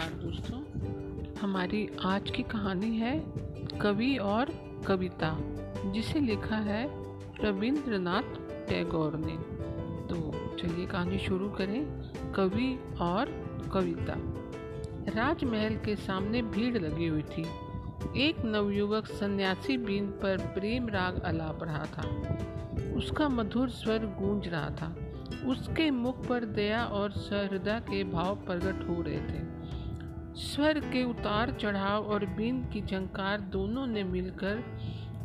नमस्कार दोस्तों। हमारी आज की कहानी है कवि और कविता, जिसे लिखा है रविंद्रनाथ टैगोर ने। तो चलिए कहानी शुरू करें, कवि और कविता। राजमहल के सामने भीड़ लगी हुई थी। एक नवयुवक सन्यासी बीन पर प्रेम राग अलाप रहा था। उसका मधुर स्वर गूंज रहा था। उसके मुख पर दया और सहृदय के भाव प्रकट हो रहे थे। स्वर के उतार चढ़ाव और बीन की झंकार दोनों ने मिलकर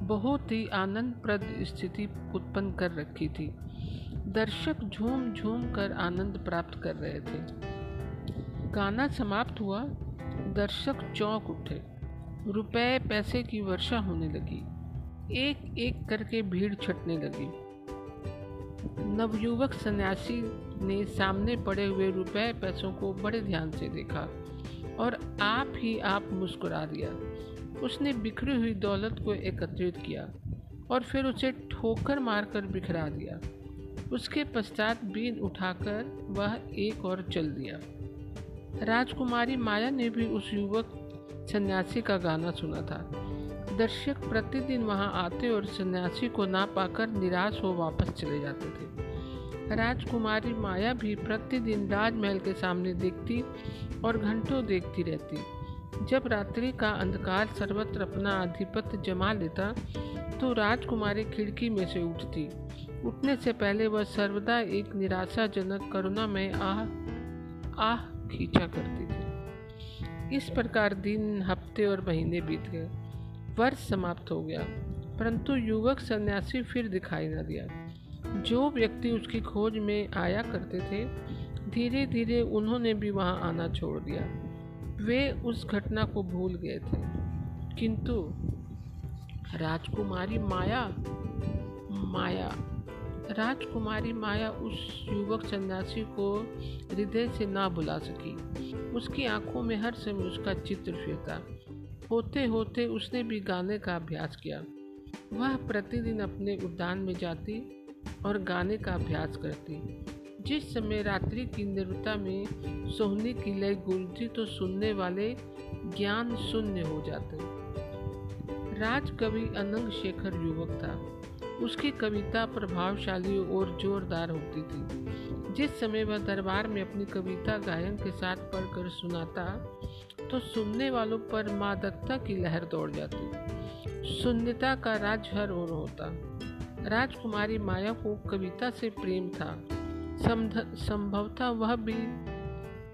बहुत ही आनंदप्रद स्थिति उत्पन्न कर रखी थी। दर्शक झूम झूम कर आनंद प्राप्त कर रहे थे। गाना समाप्त हुआ, दर्शक चौंक उठे। रुपए, पैसे की वर्षा होने लगी। एक एक करके भीड़ छटने लगी। नवयुवक सन्यासी ने सामने पड़े हुए रुपए, पैसों को बड़े ध्यान से देखा। और आप ही आप मुस्कुरा दिया। उसने बिखरी हुई दौलत को एकत्रित किया और फिर उसे ठोकर मारकर बिखरा दिया। उसके पश्चात बीन उठाकर वह एक और चल दिया। राजकुमारी माया ने भी उस युवक, सन्यासी का गाना सुना था। दर्शक प्रतिदिन वहाँ आते और सन्यासी को ना पाकर निराश हो वापस चले जाते थे। राजकुमारी माया भी प्रतिदिन राजमहल के सामने देखती और घंटों देखती रहती। जब रात्रि का अंधकार सर्वत्र अपना आधिपत्य जमा लेता तो राजकुमारी खिड़की में से उठती। उठने से पहले वह सर्वदा एक निराशाजनक करुणा में आह आह खींचा करती थी। इस प्रकार दिन, हफ़्ते और महीने बीत गए। वर्ष समाप्त हो गया, परंतु युवक सन्यासी फिर दिखाई न दिया। जो व्यक्ति उसकी खोज में आया करते थे धीरे धीरे उन्होंने भी वहाँ आना छोड़ दिया। वे उस घटना को भूल गए थे। किंतु राजकुमारी माया माया, राजकुमारी माया उस युवक सन्यासी को हृदय से ना बुला सकी। उसकी आँखों में हर समय उसका चित्र फिरता। होते होते उसने भी गाने का अभ्यास किया। वह प्रतिदिन अपने उद्यान में जाती और गाने का अभ्यास करती जिस समय रात्रि की निर्वता में सोहनी की लय गूंजती तो सुनने वाले ज्ञान शून्य हो जाते। राजकवि अनंग शेखर युवक था। उसकी कविता प्रभावशाली और जोरदार होती थी। जिस समय वह दरबार में अपनी कविता गायन के साथ पढ़कर सुनाता तो सुनने वालों पर मादकता की लहर दौड़ जाती। शून्यता का राज हर ओर होता। राजकुमारी माया को कविता से प्रेम था। संभवतः वह भी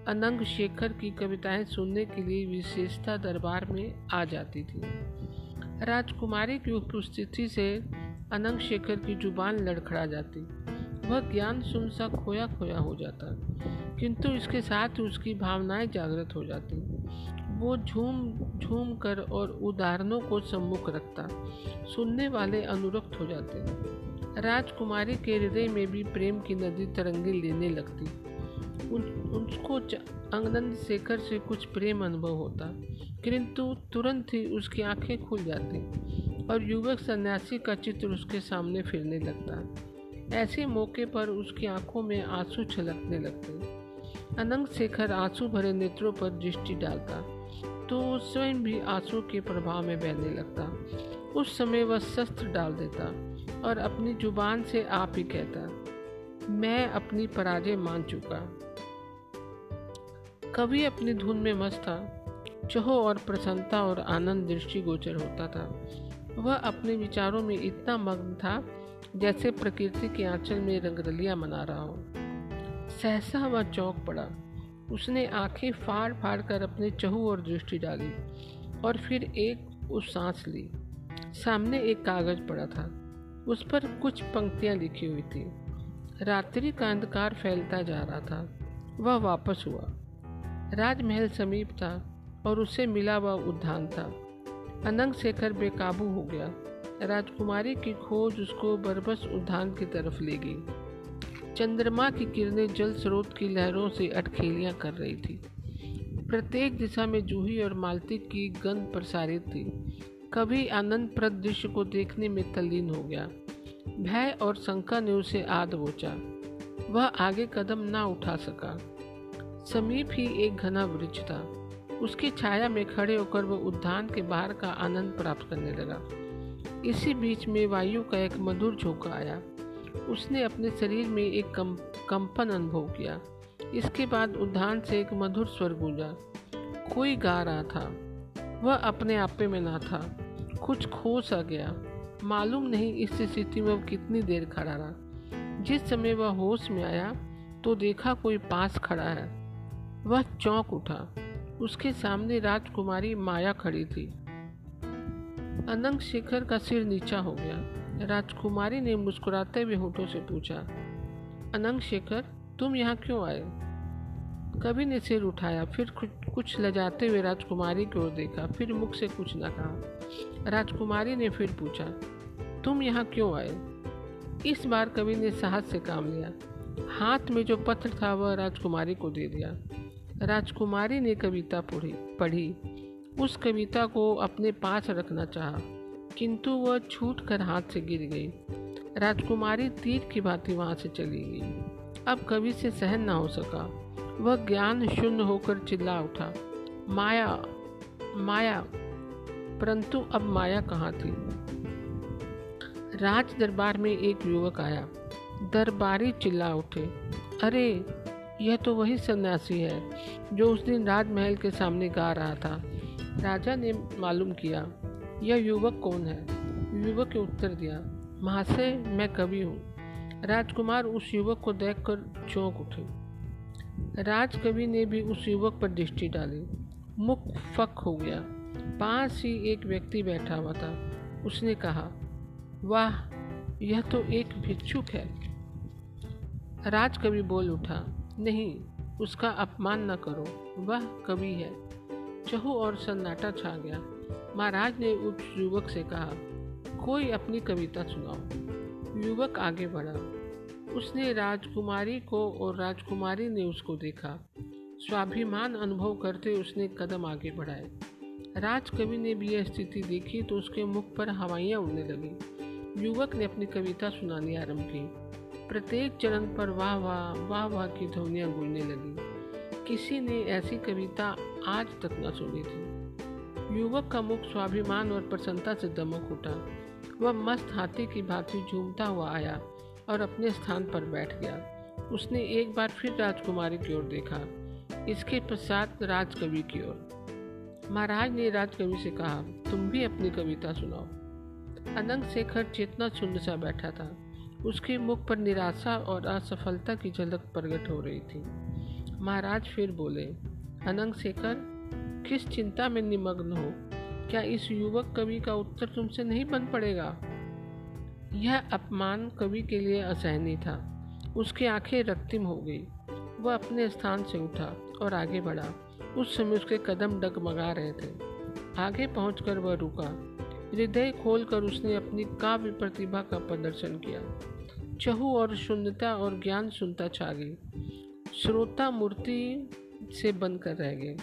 अनंग शेखर की कविताएँ सुनने के लिए विशेषता दरबार में आ जाती थी। राजकुमारी की उपस्थिति से अनंग शेखर की ज़ुबान लड़खड़ा जाती। वह ज्ञान सुन सा खोया खोया हो जाता, किंतु इसके साथ उसकी भावनाएँ जागृत हो जाती। वो झूम झूम कर और उदाहरणों को सम्मुख रखता। सुनने वाले अनुरक्त हो जाते राजकुमारी के हृदय में भी प्रेम की नदी तरंगे लेने लगती। उन, उसको आनंद शेखर से कुछ प्रेम अनुभव होता। किंतु तुरंत ही उसकी आँखें खुल जाती और युवक सन्यासी का चित्र उसके सामने फिरने लगता। ऐसे मौके पर उसकी आँखों में आँसू छलकने लगते। अनंत शेखर आँसू भरे नेत्रों पर दृष्टि डालता। तो स्वयं भी आँसू के प्रभाव में बहने लगता। उस समय वह शस्त्र डाल देता और अपनी ज़ुबान से आप ही कहता, मैं अपनी पराजय मान चुका। कवि अपनी धुन में मस्त था। चहो और प्रसन्नता और आनंद दृष्टिगोचर होता था। वह अपने विचारों में इतना मग्न था जैसे प्रकृति के आंचल में रंगरलिया मना रहा हो। सहसा वह चौंक पड़ा। उसने आँखें फाड़ फाड़ कर अपने चहू और दृष्टि डाली और फिर एक उस सांस ली। सामने एक कागज़ पड़ा था। उस पर कुछ पंक्तियाँ लिखी हुई थी। रात्रि का अंधकार फैलता जा रहा था। वह वापस हुआ। राजमहल समीप था और उसे मिला वह उद्यान था। अनंग शेखर बेकाबू हो गया। राजकुमारी की खोज उसको बरबस उद्यान की तरफ़ ले गई। चंद्रमा की किरणें जल स्रोत की लहरों से अटखेलियाँ कर रही थी। प्रत्येक दिशा में जूही और मालती की गंध प्रसारित थी। कभी आनंद प्रद दृश्य को देखने में तल्लीन हो गया। भय और शंका ने उसे आद बोचा। वह आगे कदम ना उठा सका। समीप ही एक घना वृक्ष था। उसकी छाया में खड़े होकर वह उद्यान के बाहर का आनंद प्राप्त करने लगा। इसी बीच में वायु का एक मधुर झोंका आया। उसने अपने शरीर में एक कम, कंपन अनुभव किया। इसके बाद उद्यान से एक मधुर स्वर गूंजा। कोई गा रहा था। वह अपने आपे में ना था। कुछ खो सा गया। मालूम नहीं इस स्थिति में वह कितनी देर खड़ा रहा। जिस समय वह होश में आया तो देखा कोई पास खड़ा है। वह चौंक उठा। उसके सामने राजकुमारी माया खड़ी थी। अनंग शेखर का सिर नीचा हो गया। राजकुमारी ने मुस्कुराते हुए होठों से पूछा अनंग शेखर तुम यहाँ क्यों आए? कवि ने सिर उठाया फिर कुछ लजाते हुए राजकुमारी की ओर देखा फिर मुख से कुछ न कहा। राजकुमारी ने फिर पूछा तुम यहाँ क्यों आए? इस बार कवि ने साहस से काम लिया। हाथ में जो पत्र था वह राजकुमारी को दे दिया। राजकुमारी ने कविता पढ़ी पढ़ी। उस कविता को अपने पास रखना चाहा, किंतु वह छूट कर हाथ से गिर गई। राजकुमारी तीर की भांति वहाँ से चली गई। अब कवि से सहन न हो सका। वह ज्ञान शून्य होकर चिल्ला उठा, माया माया, परंतु अब माया कहाँ थी? राज दरबार में एक युवक आया। दरबारी चिल्ला उठे, अरे, यह तो वही सन्यासी है, जो उस दिन राजमहल के सामने गा रहा था। राजा ने मालूम किया यह युवक कौन है? युवक ने उत्तर दिया महाशय मैं कवि हूँ। राजकुमार उस युवक को देखकर चौंक उठे। राजकवि ने भी उस युवक पर दृष्टि डाली। मुख फक हो गया। पास ही एक व्यक्ति बैठा हुआ था। उसने कहा, वाह, यह तो एक भिक्षुक है। राजकवि बोल उठा, नहीं, उसका अपमान न करो। वह कवि है। चहु और सन्नाटा छा गया। महाराज ने उस युवक से कहा, कोई अपनी कविता सुनाओ। युवक आगे बढ़ा। उसने राजकुमारी को और राजकुमारी ने उसको देखा। स्वाभिमान अनुभव करते उसने कदम आगे बढ़ाए। राजकवि ने भी यह स्थिति देखी तो उसके मुख पर हवाइयाँ उड़ने लगी। युवक ने अपनी कविता सुनानी आरंभ की। प्रत्येक चरण पर वाह वाह वाह वाह की ध्वनियाँ गूंजने लगी। किसी ने ऐसी कविता आज तक न सुनी थी। युवक का मुख स्वाभिमान और प्रसन्नता से दमक उठा। वह मस्त हाथी की भांति झूमता हुआ आया और अपने स्थान पर बैठ गया। उसने एक बार फिर राजकुमारी की ओर देखा। इसके पश्चात राजकवि की ओर। महाराज ने राजकवि से कहा, तुम भी अपनी कविता सुनाओ। अनंग शेखर चेतना शून्य सा बैठा था। उसके मुख पर निराशा और असफलता की झलक प्रकट हो रही थी। महाराज फिर बोले, अनंत शेखर किस चिंता में निमग्न हो? क्या इस युवक कवि का उत्तर तुमसे नहीं बन पड़ेगा? यह अपमान कवि के लिए असहनीय था। उसकी आँखें रक्तिम हो गई। वह अपने स्थान से उठा और आगे बढ़ा। उस समय उसके कदम डगमगा रहे थे। आगे पहुंचकर वह रुका। हृदय खोलकर उसने अपनी काव्य प्रतिभा का प्रदर्शन किया। चहु और शून्यता और ज्ञान सुनता छा गई। श्रोता मूर्ति से बनकर रह गए।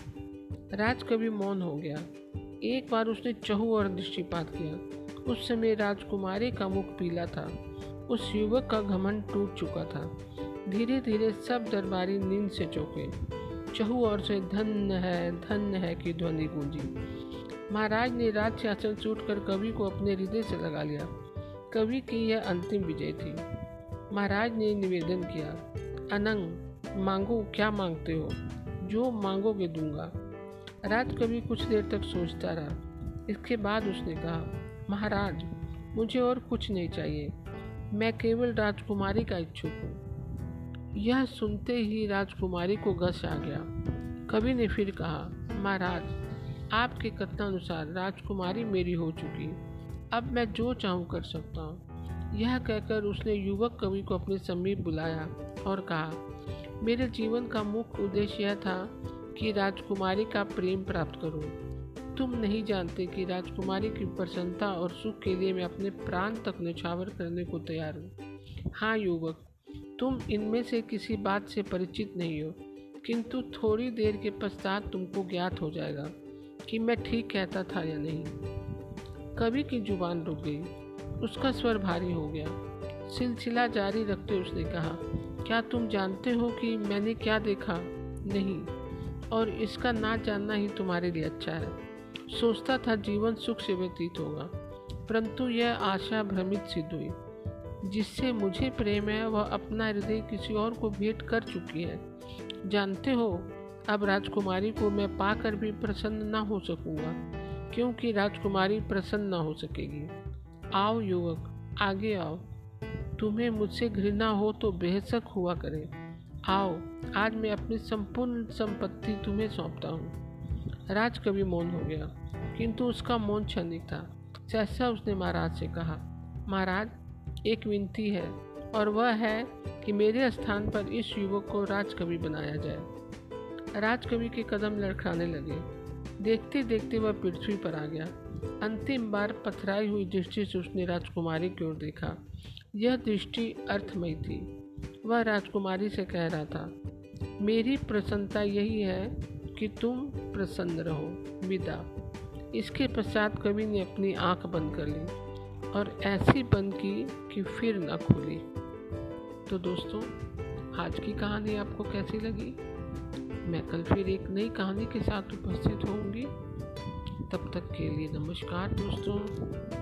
राजकवि मौन हो गया। एक बार उसने चहु और दृष्टिपात किया। उस समय राजकुमारी का मुख पीला था। उस युवक का घमंड टूट चुका था। धीरे धीरे सब दरबारी नींद से चौके। चहु और से, धन्य है धन्य है की ध्वनि गूंजी। महाराज ने राज छूट कर कवि को अपने हृदय से लगा लिया। कवि की यह अंतिम विजय थी। महाराज ने निवेदन किया, अनंग, मांगो, क्या मांगते हो? जो मांगोगे दूँगा। राज कवि कुछ देर तक सोचता रहा। इसके बाद उसने कहा, महाराज, मुझे और कुछ नहीं चाहिए। मैं केवल राजकुमारी का इच्छुक हूँ। यह सुनते ही राजकुमारी को गश आ गया। कवि ने फिर कहा, महाराज, आपके कथनानुसार राजकुमारी मेरी हो चुकी अब मैं जो चाहूँ कर सकता हूँ। यह कहकर उसने युवक कवि को अपने समीप बुलाया और कहा, मेरे जीवन का मुख्य उद्देश्य यह था कि राजकुमारी का प्रेम प्राप्त करूँ। तुम नहीं जानते कि राजकुमारी की प्रसन्नता और सुख के लिए मैं अपने प्राण तक निछावर करने को तैयार हूँ। हाँ युवक, तुम इनमें से किसी बात से परिचित नहीं हो, किंतु थोड़ी देर के पश्चात तुमको ज्ञात हो जाएगा कि मैं ठीक कहता था या नहीं। कवि की ज़ुबान रुक गई, उसका स्वर भारी हो गया। सिलसिला जारी रखते उसने कहा, क्या तुम जानते हो कि मैंने क्या देखा? नहीं। और इसका ना जानना ही तुम्हारे लिए अच्छा है। सोचता था जीवन सुख से व्यतीत होगा, परंतु यह आशा भ्रमित सिद्ध हुई, जिससे मुझे प्रेम है, वह अपना हृदय किसी और को भेंट कर चुकी है। जानते हो, अब राजकुमारी को मैं पाकर भी प्रसन्न ना हो सकूँगा, क्योंकि राजकुमारी प्रसन्न न हो सकेगी। आओ युवक, आगे आओ। तुम्हें मुझसे घृणा हो तो बेहसक हुआ करे। आओ, आज मैं अपनी संपूर्ण संपत्ति तुम्हें सौंपता हूँ। राज कभी मौन हो गया, किंतु उसका मौन क्षणिक था। सहसा उसने महाराज से कहा, महाराज, एक विनती है, और वह है कि मेरे स्थान पर इस युवक को राजकवि बनाया जाए। राजकवि के कदम लड़खड़ाने लगे। देखते देखते वह पृथ्वी पर आ गया। अंतिम बार पथराई हुई दृष्टि से उसने राजकुमारी की ओर देखा। यह दृष्टि अर्थमयी थी। वह राजकुमारी से कह रहा था, मेरी प्रसन्नता यही है कि तुम प्रसन्न रहो, विदा। इसके पश्चात कवि ने अपनी आँख बंद कर ली और ऐसी बंद की कि फिर न खोली। तो दोस्तों, आज की कहानी आपको कैसी लगी? मैं कल फिर एक नई कहानी के साथ उपस्थित होंगी तब तक के लिए नमस्कार दोस्तों।